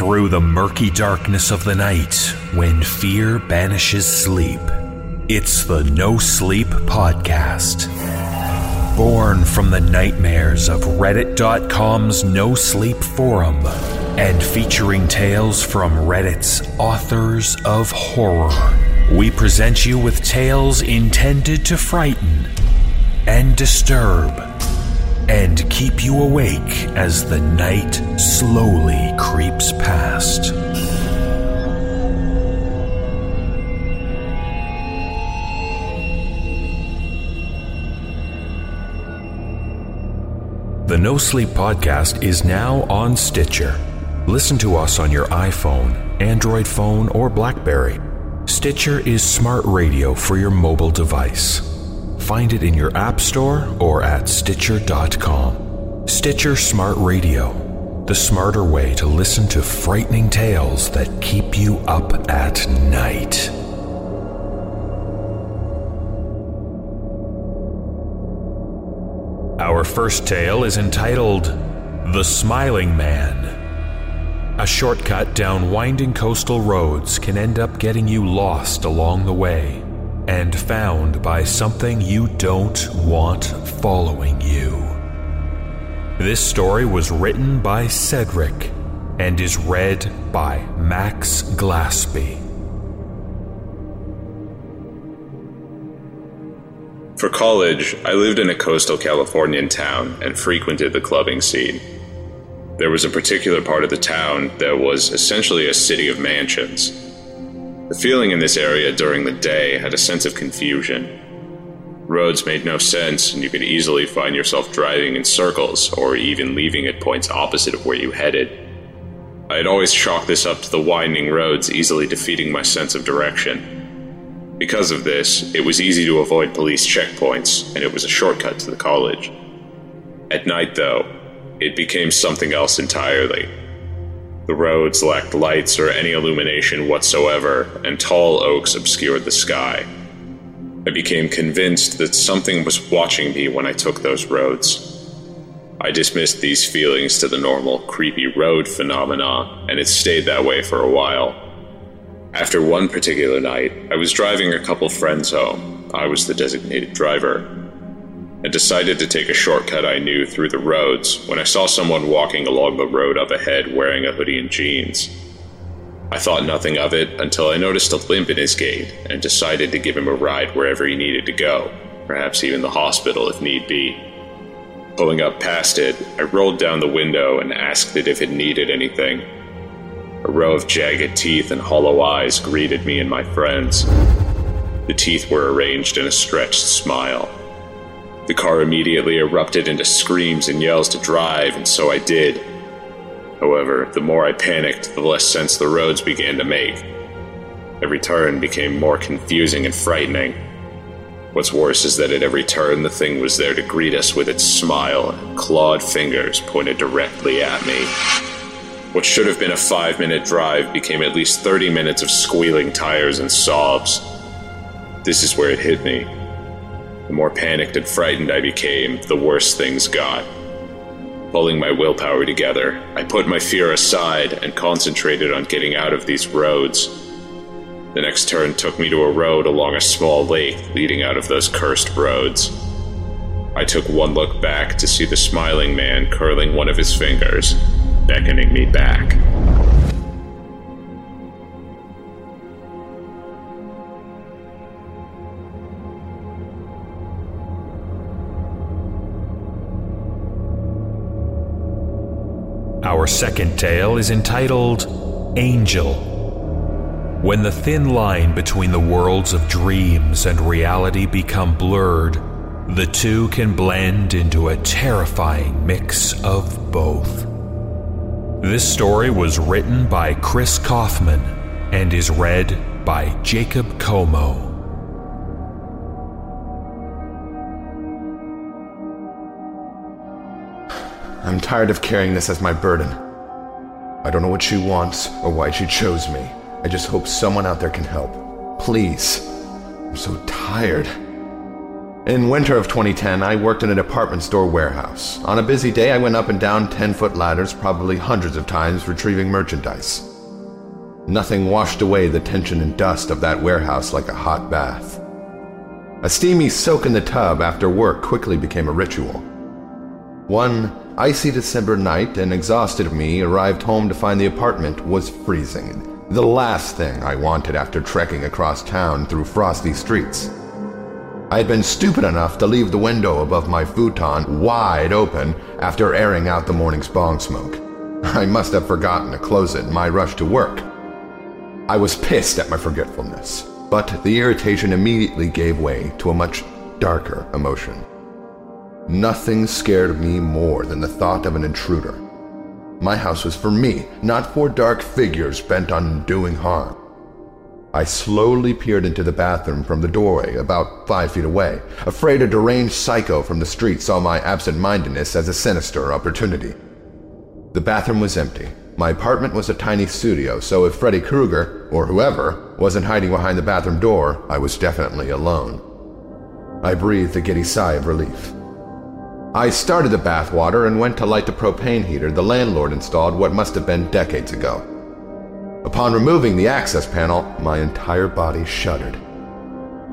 through the murky darkness of the night when fear banishes sleep. It's the No Sleep Podcast. Born from the nightmares of Reddit.com's No Sleep Forum and featuring tales from Reddit's authors of horror, we present you with tales intended to frighten and disturb and keep you awake as the night slowly creeps past. The No Sleep Podcast is now on Stitcher. Listen to us on your iPhone, Android phone, or Blackberry. Stitcher is smart radio for your mobile device. Find it in your App Store or at Stitcher.com. Stitcher Smart Radio, the smarter way to listen to frightening tales that keep you up at night. Our first tale is entitled The Smiling Man. A shortcut down winding coastal roads can end up getting you lost along the way and found by something you don't want following you. This story was written by Cedric and is read by Max Glaspey. For college, I lived in a coastal Californian town and frequented the clubbing scene. There was a particular part of the town that was essentially a city of mansions. The feeling in this area during the day had a sense of confusion. Roads made no sense, and you could easily find yourself driving in circles or even leaving at points opposite of where you headed. I had always chalked this up to the winding roads easily defeating my sense of direction. Because of this, it was easy to avoid police checkpoints, and it was a shortcut to the college. At night, though, it became something else entirely. The roads lacked lights or any illumination whatsoever, and tall oaks obscured the sky. I became convinced that something was watching me when I took those roads. I dismissed these feelings to the normal creepy road phenomena, and it stayed that way for a while. After one particular night, I was driving a couple friends home. I was the designated driver. And decided to take a shortcut I knew through the roads when I saw someone walking along the road up ahead wearing a hoodie and jeans. I thought nothing of it until I noticed a limp in his gait and decided to give him a ride wherever he needed to go, perhaps even the hospital if need be. Pulling up past it, I rolled down the window and asked it if it needed anything. A row of jagged teeth and hollow eyes greeted me and my friends. The teeth were arranged in a stretched smile. The car immediately erupted into screams and yells to drive, and so I did. However, the more I panicked, the less sense the roads began to make. Every turn became more confusing and frightening. What's worse is that at every turn, the thing was there to greet us with its smile, and clawed fingers pointed directly at me. What should have been a five minute drive became at least 30 minutes of squealing tires and sobs. This is where it hit me. The more panicked and frightened I became, the worse things got. Pulling my willpower together, I put my fear aside and concentrated on getting out of these roads. The next turn took me to a road along a small lake leading out of those cursed roads. I took one look back to see the smiling man curling one of his fingers beckoning me back. Our second tale is entitled Angel. When the thin line between the worlds of dreams and reality become blurred, the two can blend into a terrifying mix of both. This story was written by Chris Coffman and is read by Jacob Comeau. I'm tired of carrying this as my burden. I don't know what she wants or why she chose me. I just hope someone out there can help. Please. I'm so tired. In winter of 2010, I worked in a department store warehouse. On a busy day, I went up and down 10 foot ladders, probably hundreds of times, retrieving merchandise. Nothing washed away the tension and dust of that warehouse like a hot bath. A steamy soak in the tub after work quickly became a ritual. One icy December night, and exhausted me arrived home to find the apartment was freezing. The last thing I wanted after trekking across town through frosty streets. I had been stupid enough to leave the window above my futon wide open after airing out the morning's bong smoke. I must have forgotten to close it in my rush to work. I was pissed at my forgetfulness, but the irritation immediately gave way to a much darker emotion. Nothing scared me more than the thought of an intruder. My house was for me, not for dark figures bent on doing harm. I slowly peered into the bathroom from the doorway about five feet away, afraid a deranged psycho from the street saw my absent mindedness as a sinister opportunity. The bathroom was empty. My apartment was a tiny studio, so if Freddy Krueger, or whoever, wasn't hiding behind the bathroom door, I was definitely alone. I breathed a giddy sigh of relief. I started the bathwater and went to light the propane heater the landlord installed what must have been decades ago. Upon removing the access panel, my entire body shuddered.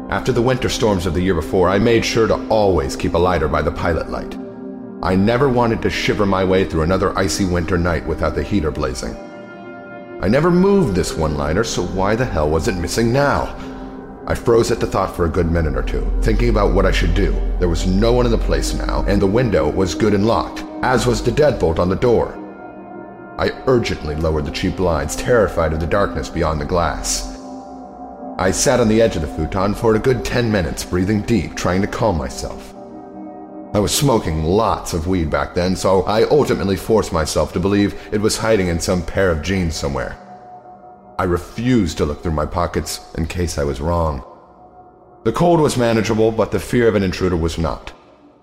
After the winter storms of the year before, I made sure to always keep a lighter by the pilot light. I never wanted to shiver my way through another icy winter night without the heater blazing. I never moved this one liner, so why the hell was it missing now? I froze at the thought for a good minute or two, thinking about what I should do. There was no one in the place now, and the window was good and locked, as was the deadbolt on the door. I urgently lowered the cheap blinds, terrified of the darkness beyond the glass. I sat on the edge of the futon for a good ten minutes, breathing deep, trying to calm myself. I was smoking lots of weed back then, so I ultimately forced myself to believe it was hiding in some pair of jeans somewhere. I refused to look through my pockets in case I was wrong. The cold was manageable, but the fear of an intruder was not.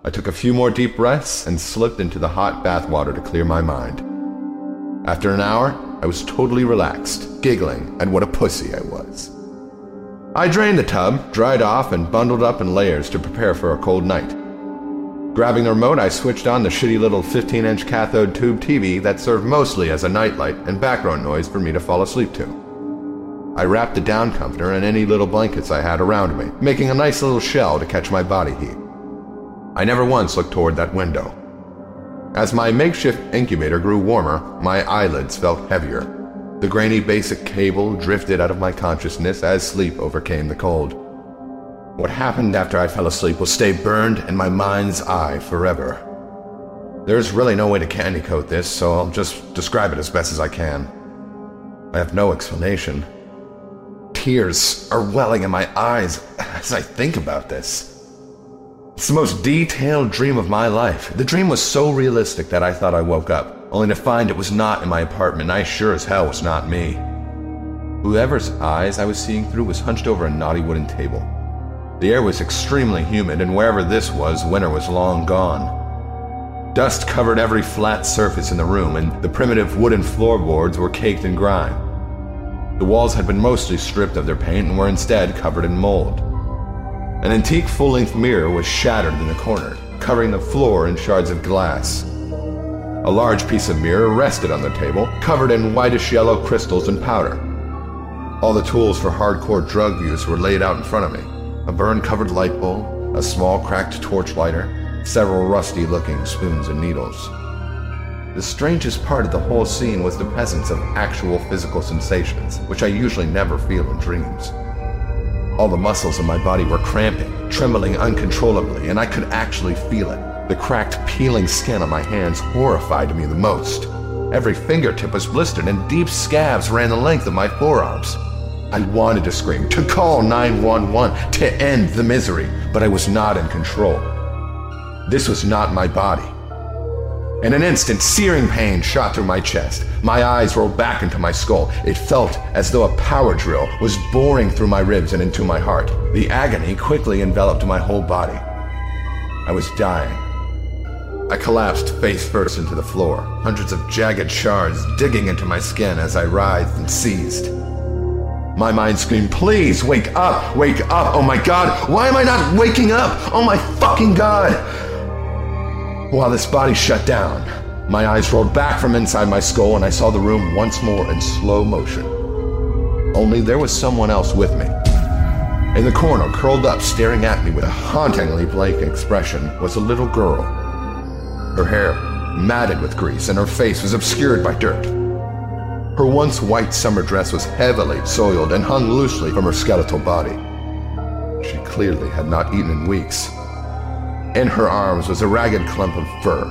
I took a few more deep breaths and slipped into the hot bath water to clear my mind. After an hour, I was totally relaxed, giggling at what a pussy I was. I drained the tub, dried off, and bundled up in layers to prepare for a cold night. Grabbing the remote, I switched on the shitty little 15 inch cathode tube TV that served mostly as a nightlight and background noise for me to fall asleep to. I wrapped the down comforter and any little blankets I had around me, making a nice little shell to catch my body heat. I never once looked toward that window. As my makeshift incubator grew warmer, my eyelids felt heavier. The grainy basic cable drifted out of my consciousness as sleep overcame the cold. What happened after I fell asleep will stay burned in my mind's eye forever. There's really no way to candy coat this, so I'll just describe it as best as I can. I have no explanation. Tears are welling in my eyes as I think about this. It's the most detailed dream of my life. The dream was so realistic that I thought I woke up, only to find it was not in my apartment. and I sure as hell was not me. Whoever's eyes I was seeing through was hunched over a knotty wooden table. The air was extremely humid, and wherever this was, winter was long gone. Dust covered every flat surface in the room, and the primitive wooden floorboards were caked in grime. The walls had been mostly stripped of their paint and were instead covered in mold. An antique full length mirror was shattered in the corner, covering the floor in shards of glass. A large piece of mirror rested on the table, covered in whitish yellow crystals and powder. All the tools for hardcore drug use were laid out in front of me a burn covered light bulb, a small cracked torch lighter, several rusty looking spoons and needles. The strangest part of the whole scene was the presence of actual physical sensations, which I usually never feel in dreams. All the muscles in my body were cramping, trembling uncontrollably, and I could actually feel it. The cracked, peeling skin on my hands horrified me the most. Every fingertip was blistered, and deep scabs ran the length of my forearms. I wanted to scream, to call 911, to end the misery, but I was not in control. This was not my body. In an instant, searing pain shot through my chest. My eyes rolled back into my skull. It felt as though a power drill was boring through my ribs and into my heart. The agony quickly enveloped my whole body. I was dying. I collapsed face first into the floor, hundreds of jagged shards digging into my skin as I writhed and seized. My mind screamed, Please, wake up, wake up. Oh my god, why am I not waking up? Oh my fucking god. While this body shut down, my eyes rolled back from inside my skull and I saw the room once more in slow motion. Only there was someone else with me. In the corner, curled up, staring at me with a hauntingly blank expression, was a little girl. Her hair matted with grease and her face was obscured by dirt. Her once white summer dress was heavily soiled and hung loosely from her skeletal body. She clearly had not eaten in weeks. In her arms was a ragged clump of fur.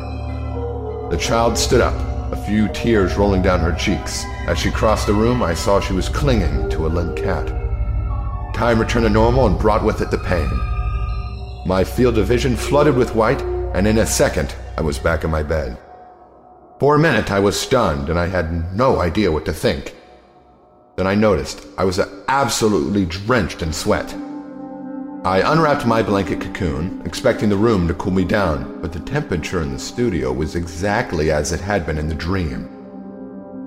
The child stood up, a few tears rolling down her cheeks. As she crossed the room, I saw she was clinging to a limp cat. Time returned to normal and brought with it the pain. My field of vision flooded with white, and in a second, I was back in my bed. For a minute, I was stunned and I had no idea what to think. Then I noticed I was absolutely drenched in sweat. I unwrapped my blanket cocoon, expecting the room to cool me down, but the temperature in the studio was exactly as it had been in the dream.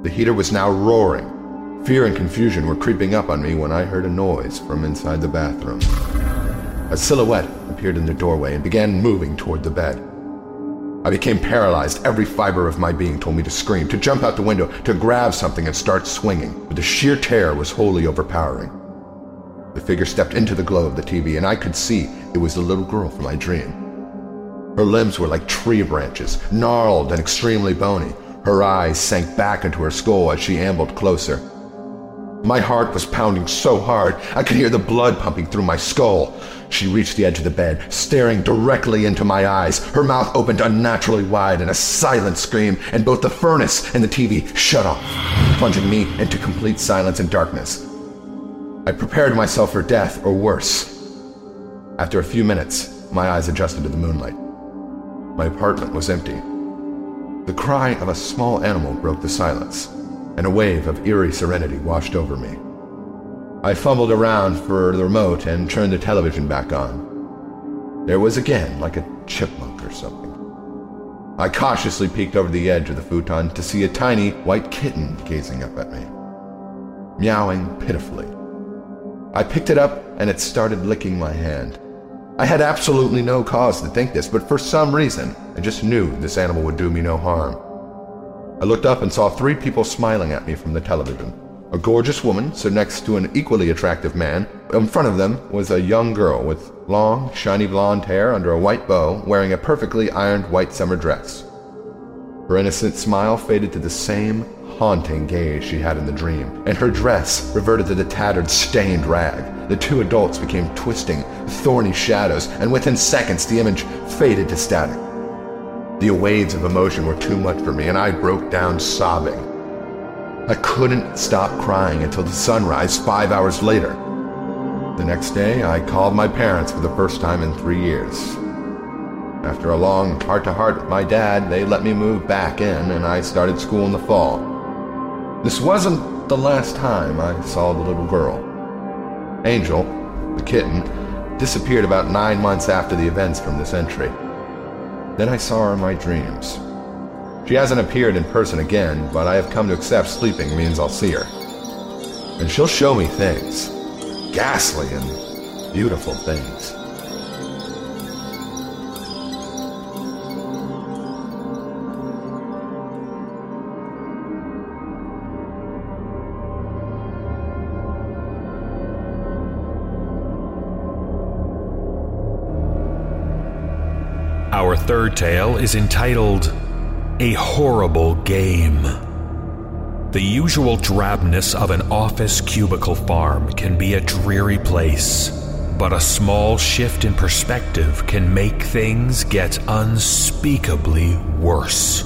The heater was now roaring. Fear and confusion were creeping up on me when I heard a noise from inside the bathroom. A silhouette appeared in the doorway and began moving toward the bed. I became paralyzed. Every fiber of my being told me to scream, to jump out the window, to grab something and start swinging, but the sheer terror was wholly overpowering. The figure stepped into the glow of the TV, and I could see it was the little girl from my dream. Her limbs were like tree branches, gnarled and extremely bony. Her eyes sank back into her skull as she ambled closer. My heart was pounding so hard I could hear the blood pumping through my skull. She reached the edge of the bed, staring directly into my eyes. Her mouth opened unnaturally wide in a silent scream, and both the furnace and the TV shut off, plunging me into complete silence and darkness. I prepared myself for death or worse. After a few minutes, my eyes adjusted to the moonlight. My apartment was empty. The cry of a small animal broke the silence and a wave of eerie serenity washed over me. I fumbled around for the remote and turned the television back on. There was again like a chipmunk or something. I cautiously peeked over the edge of the futon to see a tiny white kitten gazing up at me, meowing pitifully. I picked it up and it started licking my hand. I had absolutely no cause to think this, but for some reason, I just knew this animal would do me no harm. I looked up and saw three people smiling at me from the television. A gorgeous woman stood next to an equally attractive man. In front of them was a young girl with long, shiny blonde hair under a white bow, wearing a perfectly ironed white summer dress. Her innocent smile faded to the same haunting gaze she had in the dream, and her dress reverted to the tattered, stained rag. The two adults became twisting, thorny shadows, and within seconds the image faded to static. The waves of emotion were too much for me, and I broke down sobbing. I couldn't stop crying until the sunrise five hours later. The next day, I called my parents for the first time in three years. After a long heart to heart with my dad, they let me move back in, and I started school in the fall. This wasn't the last time I saw the little girl. Angel, the kitten, disappeared about nine months after the events from this entry. Then I saw her in my dreams. She hasn't appeared in person again, but I have come to accept sleeping means I'll see her. And she'll show me things. Ghastly and beautiful things. Third tale is entitled A Horrible Game. The usual drabness of an office cubicle farm can be a dreary place, but a small shift in perspective can make things get unspeakably worse.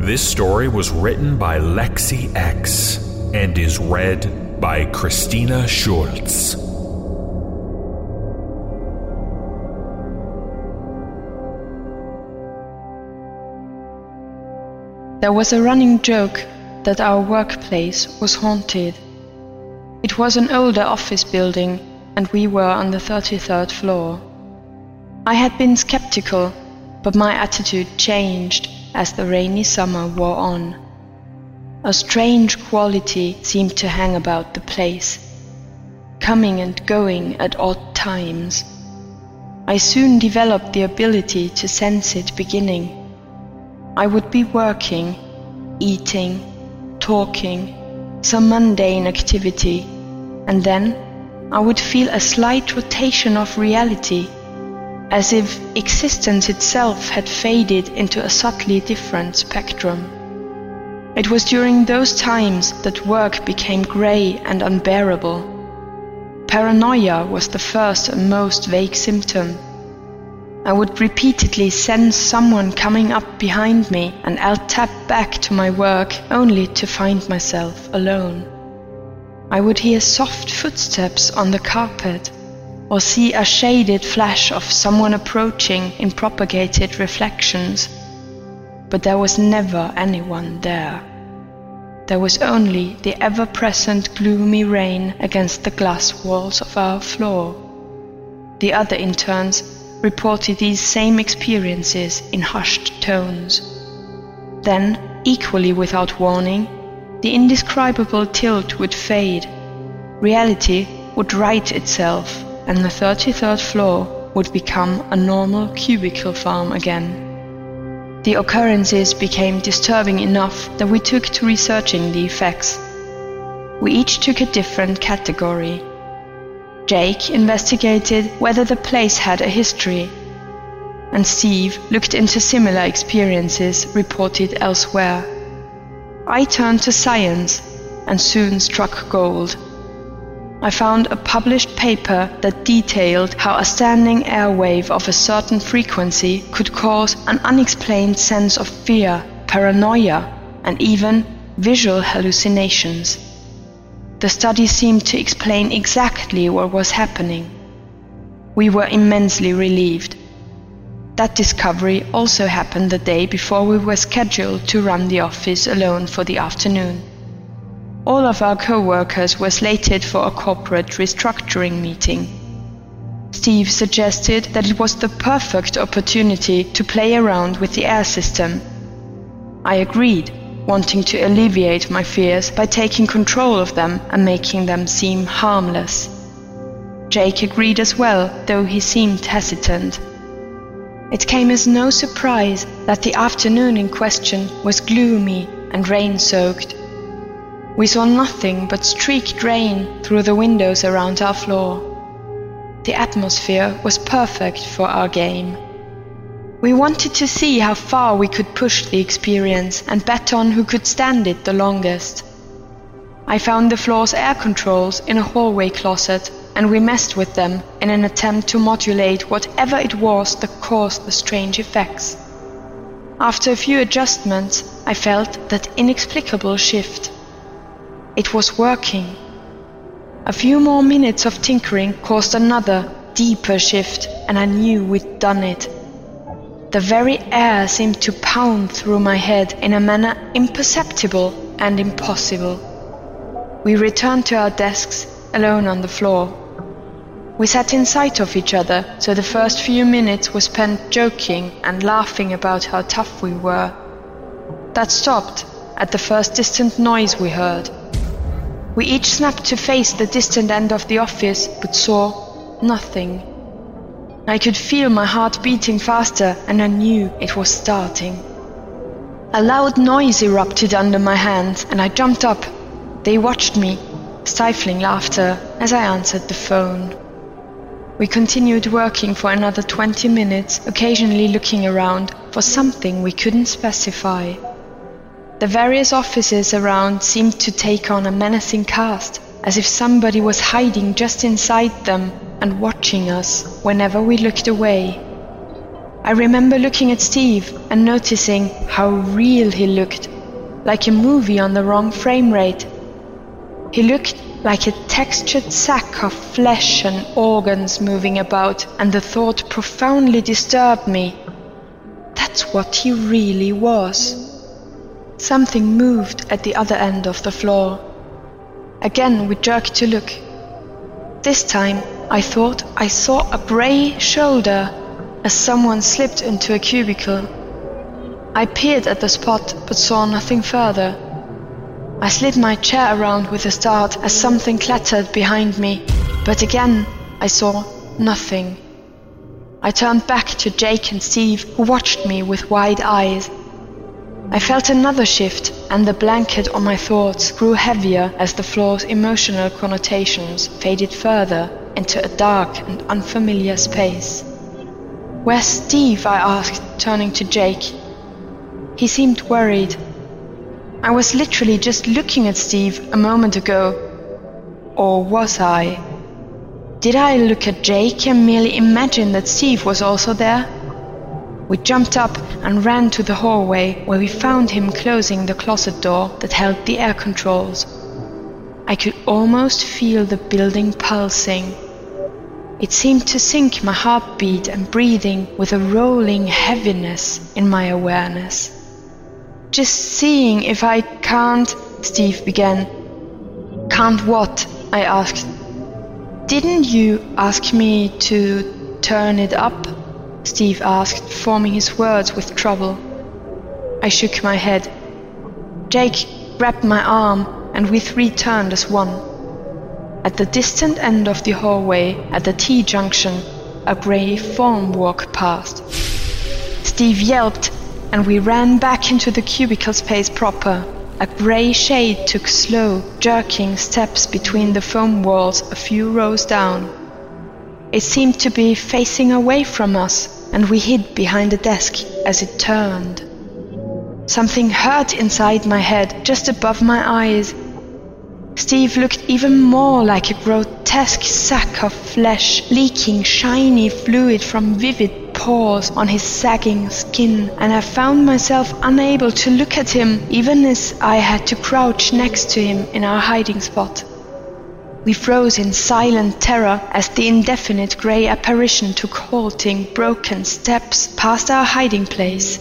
This story was written by Lexie X and is read by Christina Scholz. There was a running joke that our workplace was haunted. It was an older office building, and we were on the 33rd floor. I had been skeptical, but my attitude changed as the rainy summer wore on. A strange quality seemed to hang about the place, coming and going at odd times. I soon developed the ability to sense it beginning. I would be working, eating, talking, some mundane activity, and then I would feel a slight rotation of reality, as if existence itself had faded into a subtly different spectrum. It was during those times that work became grey and unbearable. Paranoia was the first and most vague symptom. I would repeatedly sense someone coming up behind me, and I'll tap back to my work only to find myself alone. I would hear soft footsteps on the carpet, or see a shaded flash of someone approaching in propagated reflections but there was never anyone there. There was only the ever present gloomy rain against the glass walls of our floor. The other interns reported these same experiences in hushed tones. Then, equally without warning, the indescribable tilt would fade. Reality would right itself, and the 33rd floor would become a normal cubicle farm again. The occurrences became disturbing enough that we took to researching the effects. We each took a different category. Jake investigated whether the place had a history, and Steve looked into similar experiences reported elsewhere. I turned to science and soon struck gold. I found a published paper that detailed how a standing airwave of a certain frequency could cause an unexplained sense of fear, paranoia, and even visual hallucinations. The study seemed to explain exactly what was happening. We were immensely relieved. That discovery also happened the day before we were scheduled to run the office alone for the afternoon. All of our co-workers were slated for a corporate restructuring meeting. Steve suggested that it was the perfect opportunity to play around with the air system. I agreed, wanting to alleviate my fears by taking control of them and making them seem harmless. Jake agreed as well, though he seemed hesitant. It came as no surprise that the afternoon in question was gloomy and rain soaked. We saw nothing but streaked rain through the windows around our floor. The atmosphere was perfect for our game. We wanted to see how far we could push the experience and bet on who could stand it the longest. I found the floor's air controls in a hallway closet and we messed with them in an attempt to modulate whatever it was that caused the strange effects. After a few adjustments, I felt that inexplicable shift. It was working. A few more minutes of tinkering caused another, deeper shift, and I knew we'd done it. The very air seemed to pound through my head in a manner imperceptible and impossible. We returned to our desks, alone on the floor. We sat in sight of each other, so the first few minutes were spent joking and laughing about how tough we were. That stopped at the first distant noise we heard. We each snapped to face the distant end of the office, but saw nothing. I could feel my heart beating faster, and I knew it was starting. A loud noise erupted under my hand, and I jumped up. They watched me, stifling laughter, as I answered the phone. We continued working for another 20 minutes, occasionally looking around for something we couldn't specify. The various offices around seemed to take on a menacing cast, as if somebody was hiding just inside them and watching us whenever we looked away. I remember looking at Steve and noticing how real he looked, like a movie on the wrong frame rate. He looked like a textured sack of flesh and organs moving about, and the thought profoundly disturbed me. That's what he really was. Something moved at the other end of the floor. Again we jerked to look. This time I thought I saw a grey shoulder as someone slipped into a cubicle. I peered at the spot but saw nothing further. I slid my chair around with a start as something clattered behind me, but again I saw nothing. I turned back to Jake and Steve, who watched me with wide eyes. I felt another shift, and the blanket on my thoughts grew heavier as the floor's emotional connotations faded further into a dark and unfamiliar space. Where's Steve? I asked, turning to Jake. He seemed worried. I was literally just looking at Steve a moment ago. Or was I? Did I look at Jake and merely imagine that Steve was also there? We jumped up and ran to the hallway where we found him closing the closet door that held the air controls. I could almost feel the building pulsing. It seemed to sync my heartbeat and breathing with a rolling heaviness in my awareness. Just seeing if I can't, Steve began. Can't what? I asked. Didn't you ask me to turn it up? Steve asked, forming his words with trouble. I shook my head. Jake grabbed my arm, and we three turned as one. At the distant end of the hallway, at the T junction, a grey form walked past. Steve yelped, and we ran back into the cubicle space proper. A grey shade took slow, jerking steps between the foam walls a few rows down. It seemed to be facing away from us, and we hid behind a desk as it turned. Something hurt inside my head, just above my eyes. Steve looked even more like a grotesque sack of flesh, leaking shiny fluid from vivid pores on his sagging skin, and I found myself unable to look at him, even as I had to crouch next to him in our hiding spot. We froze in silent terror as the indefinite grey apparition took halting, broken steps past our hiding place.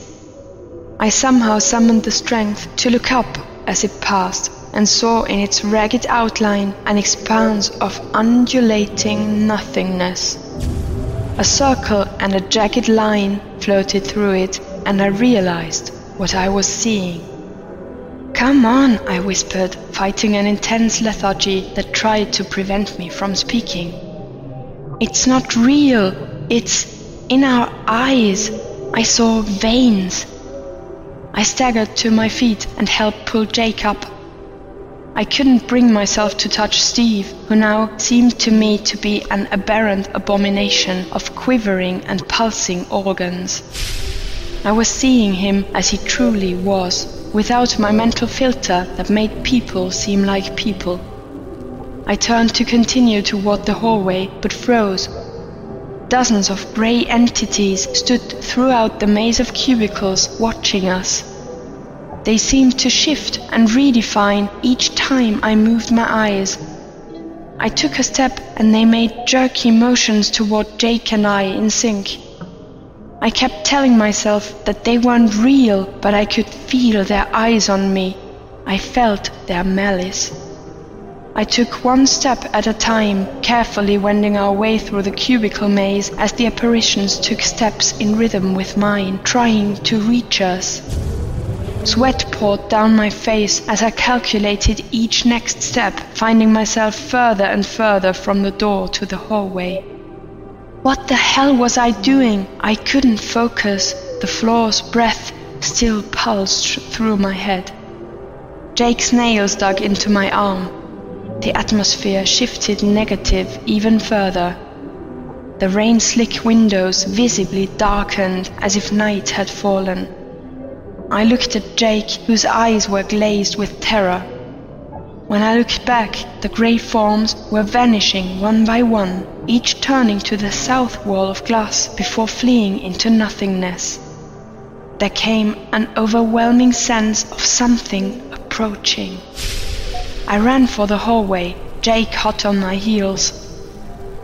I somehow summoned the strength to look up as it passed and saw in its ragged outline an expanse of undulating nothingness. A circle and a jagged line floated through it, and I realized what I was seeing. Come on, I whispered, fighting an intense lethargy that tried to prevent me from speaking. It's not real. It's in our eyes. I saw veins. I staggered to my feet and helped pull Jake up. I couldn't bring myself to touch Steve, who now seemed to me to be an aberrant abomination of quivering and pulsing organs. I was seeing him as he truly was, without my mental filter that made people seem like people. I turned to continue toward the hallway, but froze. Dozens of grey entities stood throughout the maze of cubicles watching us. They seemed to shift and redefine each time I moved my eyes. I took a step and they made jerky motions toward Jake and I in sync. I kept telling myself that they weren't real, but I could feel their eyes on me. I felt their malice. I took one step at a time, carefully wending our way through the cubicle maze as the apparitions took steps in rhythm with mine, trying to reach us. Sweat poured down my face as I calculated each next step, finding myself further and further from the door to the hallway. What the hell was I doing? I couldn't focus. The floor's breath still pulsed through my head. Jake's nails dug into my arm. The atmosphere shifted negative even further. The rain slick windows visibly darkened as if night had fallen. I looked at Jake, whose eyes were glazed with terror. When I looked back, the grey forms were vanishing one by one, each turning to the south wall of glass before fleeing into nothingness. There came an overwhelming sense of something approaching. I ran for the hallway, Jake hot on my heels.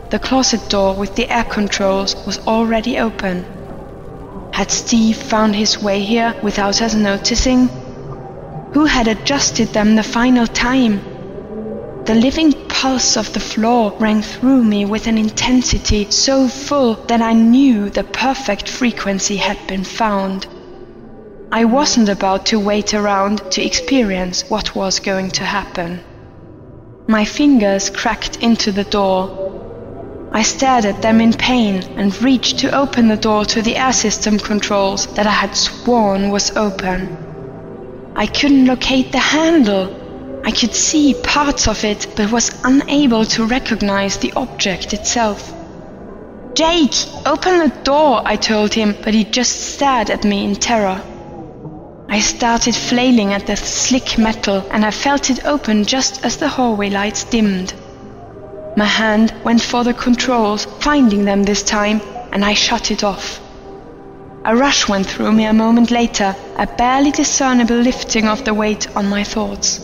The closet door with the air controls was already open. Had Steve found his way here without us noticing? Who had adjusted them the final time? The living pulse of the floor rang through me with an intensity so full that I knew the perfect frequency had been found. I wasn't about to wait around to experience what was going to happen. My fingers cracked into the door. I stared at them in pain and reached to open the door to the air system controls that I had sworn was open. I couldn't locate the handle. I could see parts of it but was unable to recognize the object itself. Jake, open the door, I told him, but he just stared at me in terror. I started flailing at the slick metal and I felt it open just as the hallway lights dimmed. My hand went for the controls, finding them this time, and I shut it off. A rush went through me a moment later, a barely discernible lifting of the weight on my thoughts.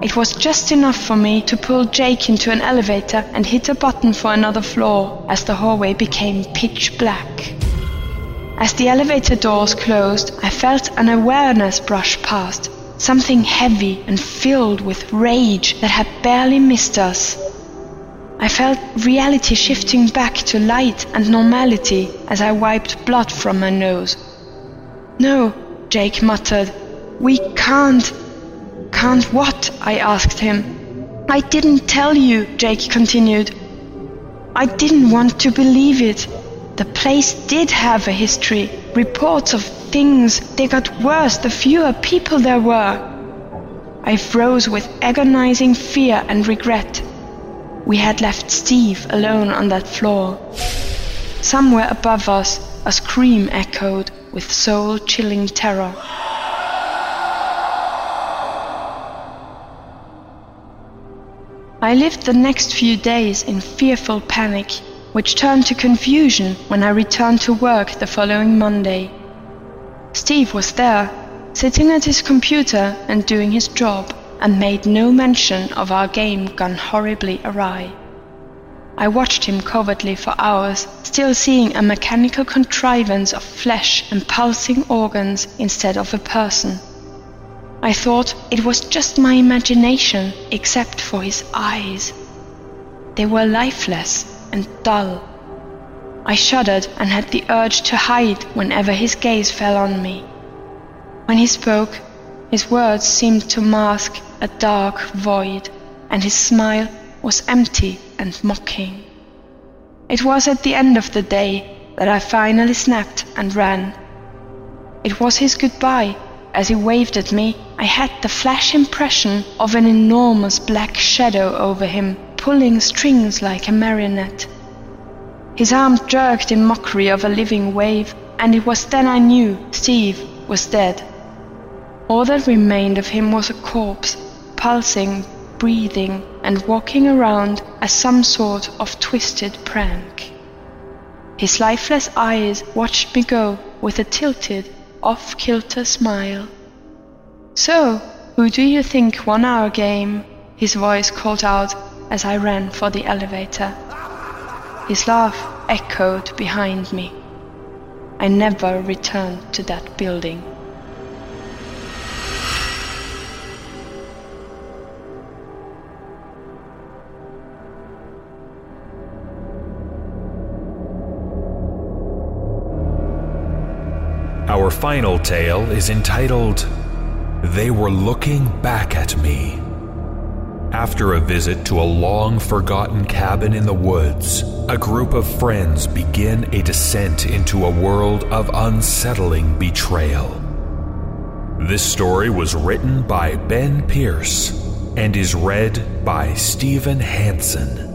It was just enough for me to pull Jake into an elevator and hit a button for another floor as the hallway became pitch black. As the elevator doors closed, I felt an awareness brush past, something heavy and filled with rage that had barely missed us. I felt reality shifting back to light and normality as I wiped blood from my nose. No, Jake muttered. We can't. Can't what? I asked him. I didn't tell you, Jake continued. I didn't want to believe it. The place did have a history, reports of things. They got worse the fewer people there were. I froze with agonizing fear and regret. We had left Steve alone on that floor. Somewhere above us, a scream echoed with soul chilling terror. I lived the next few days in fearful panic which turned to confusion when I returned to work the following Monday. Steve was there, sitting at his computer and doing his job, and made no mention of our game gone horribly awry. I watched him covertly for hours, still seeing a mechanical contrivance of flesh and pulsing organs instead of a person. I thought it was just my imagination, except for his eyes. They were lifeless and dull. I shuddered and had the urge to hide whenever his gaze fell on me. When he spoke, his words seemed to mask a dark void, and his smile was empty and mocking. It was at the end of the day that I finally snapped and ran. It was his goodbye. As he waved at me, I had the flash impression of an enormous black shadow over him pulling strings like a marionette. His arm jerked in mockery of a living wave, and it was then I knew Steve was dead. All that remained of him was a corpse, pulsing, breathing, and walking around as some sort of twisted prank. His lifeless eyes watched me go with a tilted, off kilter smile. So, who do you think won our game? His voice called out as I ran for the elevator. His laugh echoed behind me. I never returned to that building. Our final tale is entitled They Were Looking Back at Me. After a visit to a long forgotten cabin in the woods, a group of friends begin a descent into a world of unsettling betrayal. This story was written by Ben Peirce and is read by Stephen Hanson.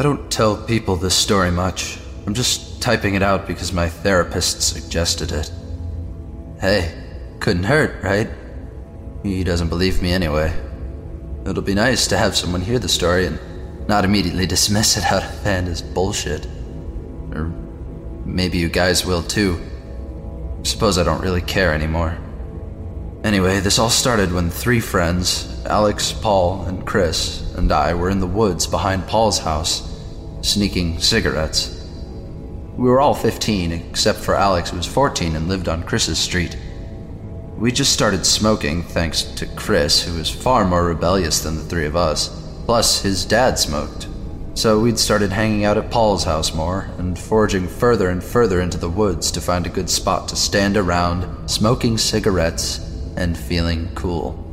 I don't tell people this story much. I'm just typing it out because my therapist suggested it. Hey, couldn't hurt, right? He doesn't believe me anyway. It'll be nice to have someone hear the story and not immediately dismiss it out of hand as bullshit. Or maybe you guys will too. Suppose I don't really care anymore. Anyway, this all started when three friends, Alex, Paul, and Chris, and I were in the woods behind Paul's house, sneaking cigarettes. We were all 15, except for Alex, who was 14 and lived on Chris's street. We just started smoking thanks to Chris, who was far more rebellious than the three of us. Plus, his dad smoked. So we'd started hanging out at Paul's house more and foraging further and further into the woods to find a good spot to stand around, smoking cigarettes and feeling cool.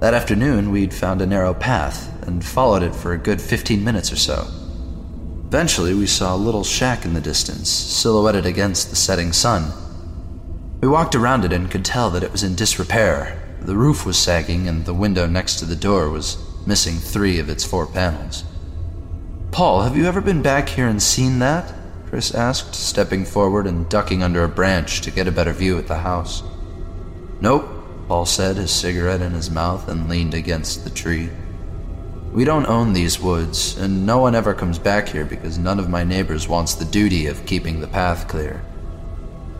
That afternoon, we'd found a narrow path and followed it for a good 15 minutes or so. Eventually, we saw a little shack in the distance, silhouetted against the setting sun. We walked around it and could tell that it was in disrepair. The roof was sagging, and the window next to the door was missing three of its four panels. Paul, have you ever been back here and seen that? Chris asked, stepping forward and ducking under a branch to get a better view at the house. Nope, Paul said, his cigarette in his mouth, and leaned against the tree. We don't own these woods, and no one ever comes back here because none of my neighbors wants the duty of keeping the path clear.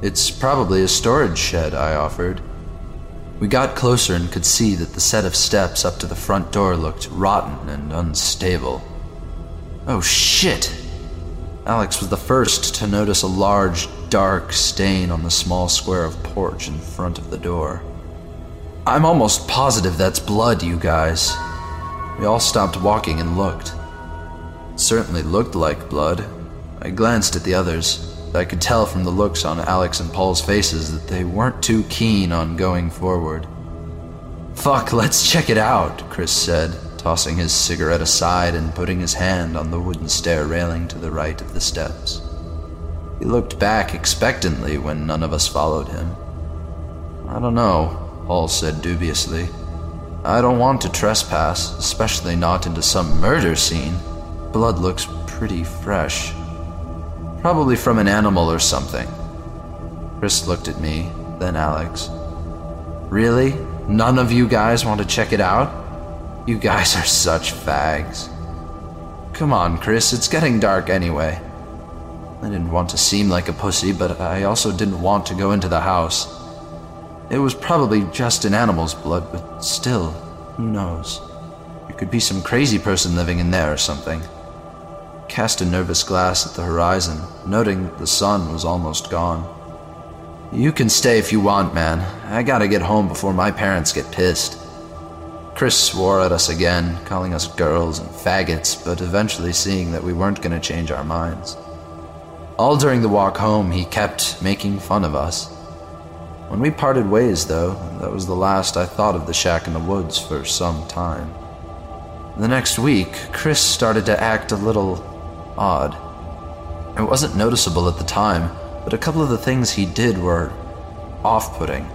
It's probably a storage shed, I offered. We got closer and could see that the set of steps up to the front door looked rotten and unstable. Oh shit! Alex was the first to notice a large, dark stain on the small square of porch in front of the door. I'm almost positive that's blood, you guys. We all stopped walking and looked. It certainly looked like blood. I glanced at the others. I could tell from the looks on Alex and Paul's faces that they weren't too keen on going forward. Fuck, let's check it out, Chris said, tossing his cigarette aside and putting his hand on the wooden stair railing to the right of the steps. He looked back expectantly when none of us followed him. I don't know, Paul said dubiously. I don't want to trespass, especially not into some murder scene. Blood looks pretty fresh. Probably from an animal or something. Chris looked at me, then Alex. Really? None of you guys want to check it out? You guys are such fags. Come on, Chris, it's getting dark anyway. I didn't want to seem like a pussy, but I also didn't want to go into the house. It was probably just an animal's blood, but still, who knows? There could be some crazy person living in there or something cast a nervous glance at the horizon, noting that the sun was almost gone. You can stay if you want, man. I gotta get home before my parents get pissed. Chris swore at us again, calling us girls and faggots, but eventually seeing that we weren't gonna change our minds. All during the walk home, he kept making fun of us. When we parted ways, though, that was the last I thought of the shack in the woods for some time. The next week, Chris started to act a little odd. It wasn't noticeable at the time, but a couple of the things he did were off putting.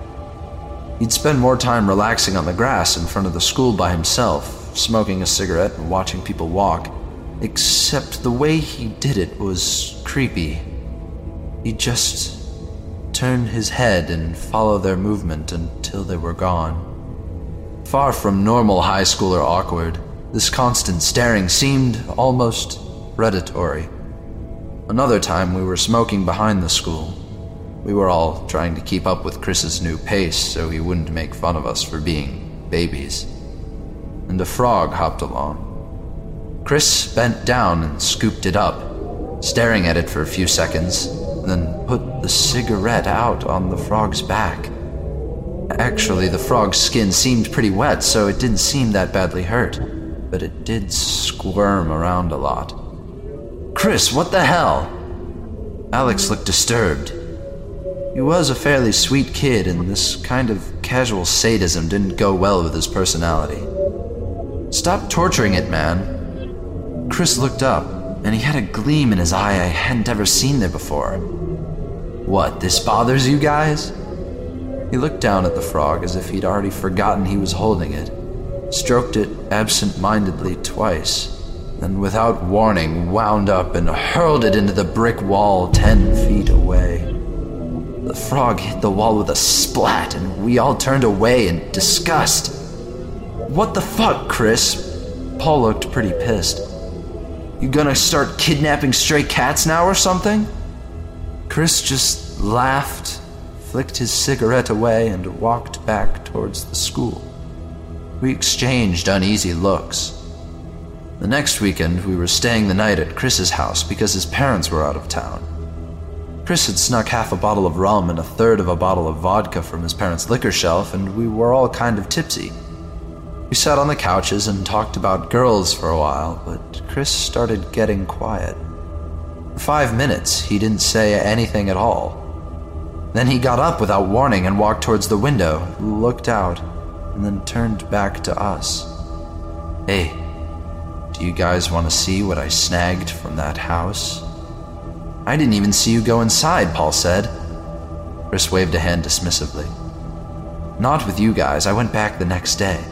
He'd spend more time relaxing on the grass in front of the school by himself, smoking a cigarette and watching people walk, except the way he did it was creepy. He'd just turn his head and follow their movement until they were gone. Far from normal high schooler awkward, this constant staring seemed almost predatory. Another time, we were smoking behind the school. We were all trying to keep up with Chris's new pace so he wouldn't make fun of us for being babies. And a frog hopped along. Chris bent down and scooped it up, staring at it for a few seconds, then put the cigarette out on the frog's back. Actually, the frog's skin seemed pretty wet, so it didn't seem that badly hurt, but it did squirm around a lot. Chris, what the hell? Alex looked disturbed. He was a fairly sweet kid, and this kind of casual sadism didn't go well with his personality. Stop torturing it, man. Chris looked up, and he had a gleam in his eye I hadn't ever seen there before. What, this bothers you guys? He looked down at the frog as if he'd already forgotten he was holding it, stroked it absent mindedly twice, then without warning wound up and hurled it into the brick wall ten feet away. The frog hit the wall with a splat, and we all turned away in disgust. What the fuck, Chris? Paul looked pretty pissed. You gonna start kidnapping stray cats now or something? Chris just laughed, flicked his cigarette away, and walked back towards the school. We exchanged uneasy looks. The next weekend, we were staying the night at Chris's house because his parents were out of town. Chris had snuck half a bottle of rum and a third of a bottle of vodka from his parents' liquor shelf, and we were all kind of tipsy. We sat on the couches and talked about girls for a while, but Chris started getting quiet. For five minutes, he didn't say anything at all. Then he got up without warning and walked towards the window, looked out, and then turned back to us. Hey, do you guys want to see what I snagged from that house? I didn't even see you go inside, Paul said. Chris waved a hand dismissively. Not with you guys, I went back the next day.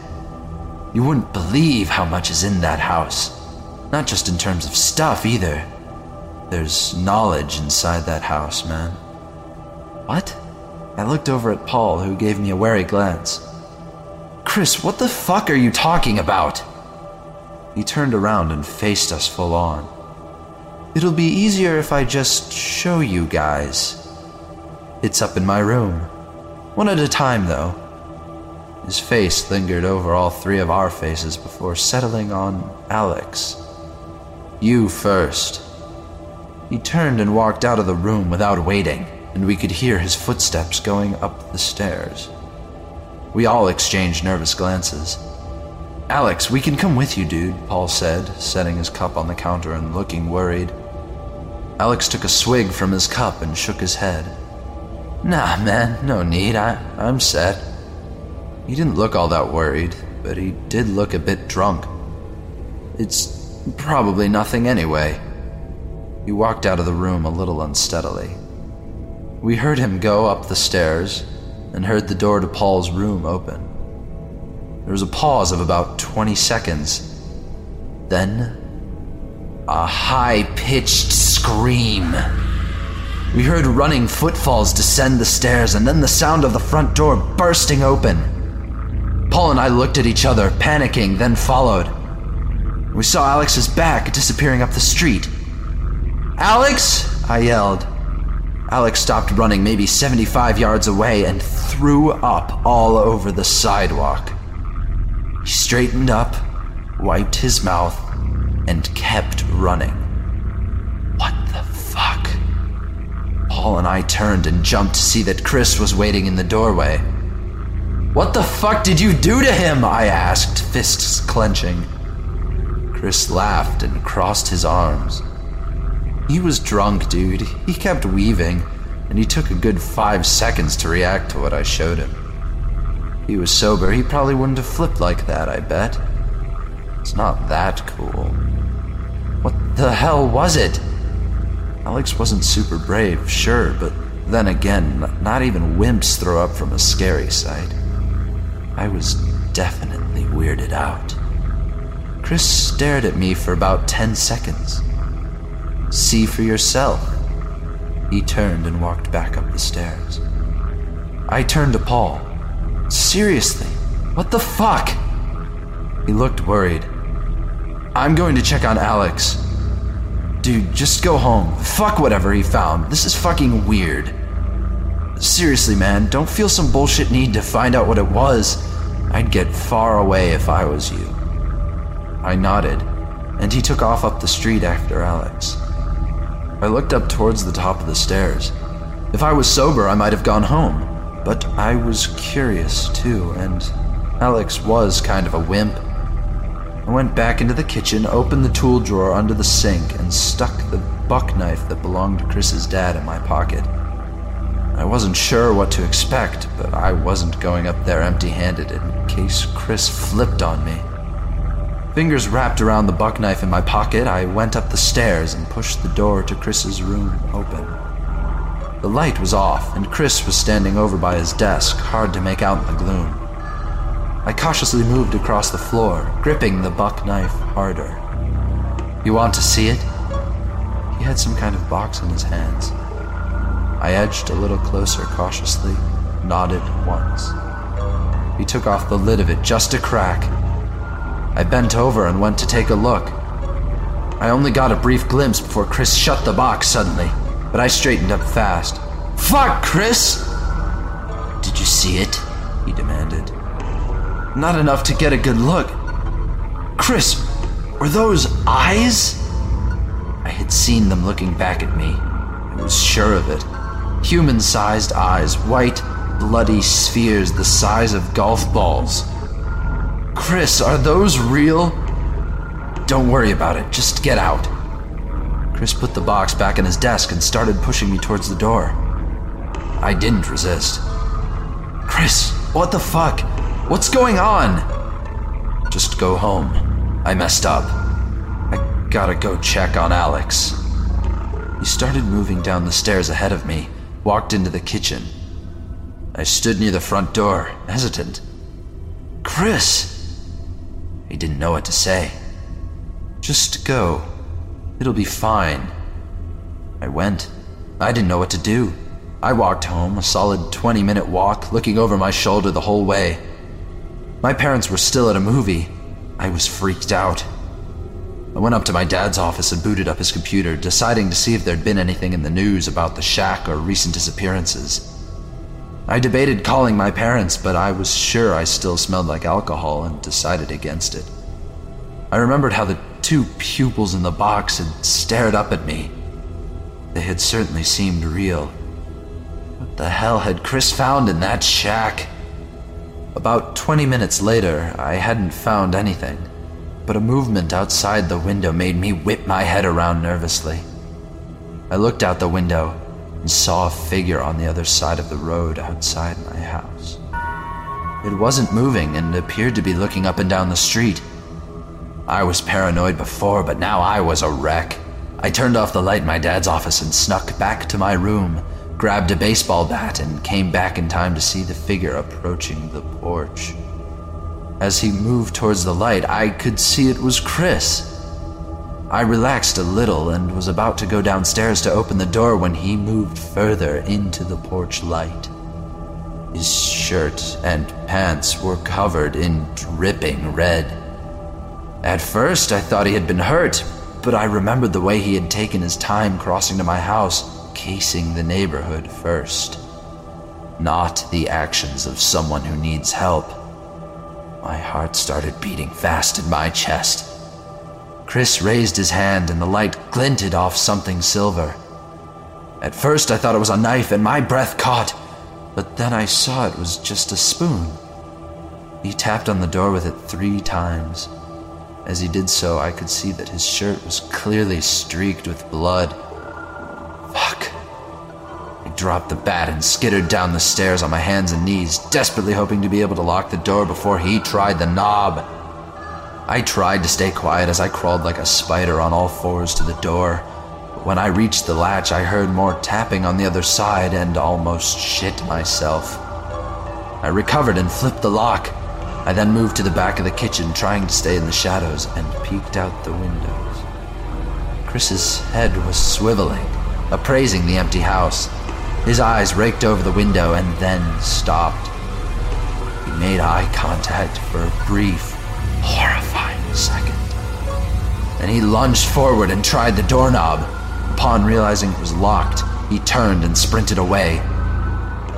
You wouldn't believe how much is in that house. Not just in terms of stuff either. There's knowledge inside that house, man. What? I looked over at Paul, who gave me a wary glance. Chris, what the fuck are you talking about? He turned around and faced us full on. It'll be easier if I just show you guys. It's up in my room. One at a time, though. His face lingered over all three of our faces before settling on Alex. You first. He turned and walked out of the room without waiting, and we could hear his footsteps going up the stairs. We all exchanged nervous glances. Alex, we can come with you, dude, Paul said, setting his cup on the counter and looking worried. Alex took a swig from his cup and shook his head. Nah, man, no need. I, I'm set. He didn't look all that worried, but he did look a bit drunk. It's probably nothing anyway. He walked out of the room a little unsteadily. We heard him go up the stairs and heard the door to Paul's room open. There was a pause of about 20 seconds. Then, a high pitched scream. We heard running footfalls descend the stairs and then the sound of the front door bursting open. Paul and I looked at each other, panicking, then followed. We saw Alex's back disappearing up the street. Alex! I yelled. Alex stopped running maybe 75 yards away and threw up all over the sidewalk. He straightened up, wiped his mouth, and kept running. What the fuck? Paul and I turned and jumped to see that Chris was waiting in the doorway. What the fuck did you do to him? I asked, fists clenching. Chris laughed and crossed his arms. He was drunk, dude. He kept weaving, and he took a good five seconds to react to what I showed him. He was sober, he probably wouldn't have flipped like that, I bet. It's not that cool. What the hell was it? Alex wasn't super brave, sure, but then again, not even wimps throw up from a scary sight. I was definitely weirded out. Chris stared at me for about 10 seconds. See for yourself. He turned and walked back up the stairs. I turned to Paul. Seriously, what the fuck? He looked worried. I'm going to check on Alex. Dude, just go home. Fuck whatever he found. This is fucking weird. Seriously, man, don't feel some bullshit need to find out what it was. I'd get far away if I was you. I nodded, and he took off up the street after Alex. I looked up towards the top of the stairs. If I was sober, I might have gone home, but I was curious too, and Alex was kind of a wimp. I went back into the kitchen, opened the tool drawer under the sink, and stuck the buck knife that belonged to Chris's dad in my pocket. I wasn't sure what to expect, but I wasn't going up there empty handed in case Chris flipped on me. Fingers wrapped around the buck knife in my pocket, I went up the stairs and pushed the door to Chris's room open. The light was off, and Chris was standing over by his desk, hard to make out in the gloom. I cautiously moved across the floor, gripping the buck knife harder. You want to see it? He had some kind of box in his hands. I edged a little closer cautiously, nodded once. He took off the lid of it just a crack. I bent over and went to take a look. I only got a brief glimpse before Chris shut the box suddenly, but I straightened up fast. Fuck, Chris! Did you see it? He demanded. Not enough to get a good look. Chris, were those eyes? I had seen them looking back at me. I was sure of it human sized eyes, white, bloody spheres the size of golf balls. Chris, are those real? Don't worry about it, just get out. Chris put the box back in his desk and started pushing me towards the door. I didn't resist. Chris, what the fuck? What's going on? Just go home. I messed up. I gotta go check on Alex. He started moving down the stairs ahead of me, walked into the kitchen. I stood near the front door, hesitant. Chris! He didn't know what to say. Just go. It'll be fine. I went. I didn't know what to do. I walked home, a solid 20 minute walk, looking over my shoulder the whole way. My parents were still at a movie. I was freaked out. I went up to my dad's office and booted up his computer, deciding to see if there'd been anything in the news about the shack or recent disappearances. I debated calling my parents, but I was sure I still smelled like alcohol and decided against it. I remembered how the two pupils in the box had stared up at me. They had certainly seemed real. What the hell had Chris found in that shack? About 20 minutes later, I hadn't found anything but a movement outside the window made me whip my head around nervously. I looked out the window and saw a figure on the other side of the road outside my house. It wasn't moving and appeared to be looking up and down the street. I was paranoid before, but now I was a wreck. I turned off the light in my dad's office and snuck back to my room, grabbed a baseball bat, and came back in time to see the figure approaching the porch. As he moved towards the light, I could see it was Chris. I relaxed a little and was about to go downstairs to open the door when he moved further into the porch light. His shirt and pants were covered in dripping red. At first, I thought he had been hurt, but I remembered the way he had taken his time crossing to my house, casing the neighborhood first. Not the actions of someone who needs help. My heart started beating fast in my chest. Chris raised his hand and the light glinted off something silver. At first, I thought it was a knife and my breath caught, but then I saw it was just a spoon. He tapped on the door with it three times. As he did so, I could see that his shirt was clearly streaked with blood. Dropped the bat and skittered down the stairs on my hands and knees, desperately hoping to be able to lock the door before he tried the knob. I tried to stay quiet as I crawled like a spider on all fours to the door. But when I reached the latch, I heard more tapping on the other side and almost shit myself. I recovered and flipped the lock. I then moved to the back of the kitchen, trying to stay in the shadows, and peeked out the windows. Chris's head was swiveling, appraising the empty house. His eyes raked over the window and then stopped. He made eye contact for a brief, horrifying second. Then he lunged forward and tried the doorknob. Upon realizing it was locked, he turned and sprinted away.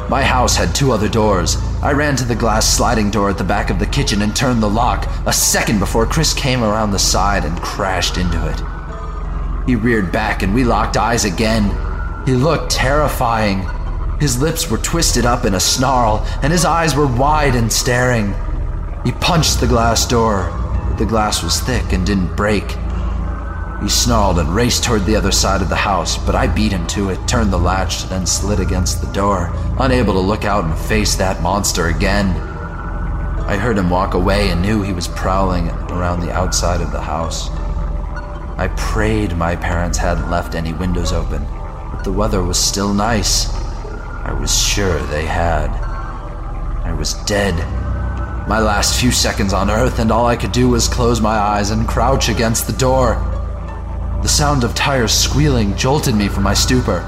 My house had two other doors. I ran to the glass sliding door at the back of the kitchen and turned the lock a second before Chris came around the side and crashed into it. He reared back and we locked eyes again. He looked terrifying. His lips were twisted up in a snarl, and his eyes were wide and staring. He punched the glass door, but the glass was thick and didn't break. He snarled and raced toward the other side of the house, but I beat him to it, turned the latch, then slid against the door, unable to look out and face that monster again. I heard him walk away and knew he was prowling around the outside of the house. I prayed my parents hadn't left any windows open the weather was still nice. I was sure they had. I was dead. My last few seconds on Earth, and all I could do was close my eyes and crouch against the door. The sound of tires squealing jolted me from my stupor.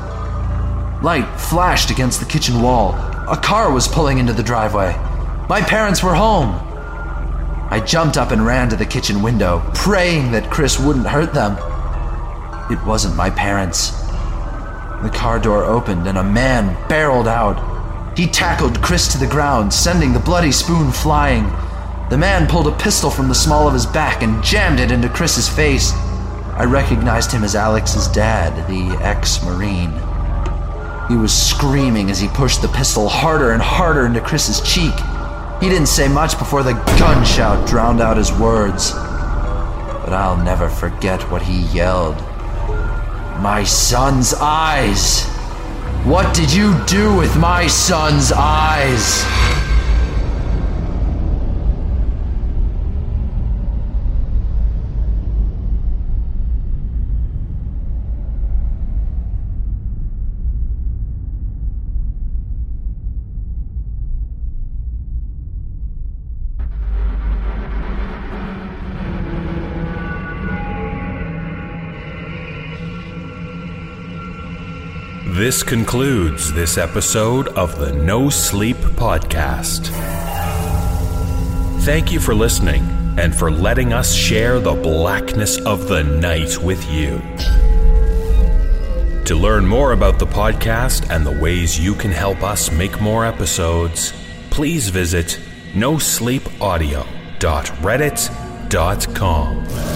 Light flashed against the kitchen wall. A car was pulling into the driveway. My parents were home. I jumped up and ran to the kitchen window, praying that Chris wouldn't hurt them. It wasn't my parents. The car door opened and a man barreled out. He tackled Chris to the ground, sending the bloody spoon flying. The man pulled a pistol from the small of his back and jammed it into Chris's face. I recognized him as Alex's dad, the ex Marine. He was screaming as he pushed the pistol harder and harder into Chris's cheek. He didn't say much before the gunshot drowned out his words. But I'll never forget what he yelled. My son's eyes! What did you do with my son's eyes? This concludes this episode of the No Sleep Podcast. Thank you for listening and for letting us share the blackness of the night with you. To learn more about the podcast and the ways you can help us make more episodes, please visit nosleepaudio.reddit.com.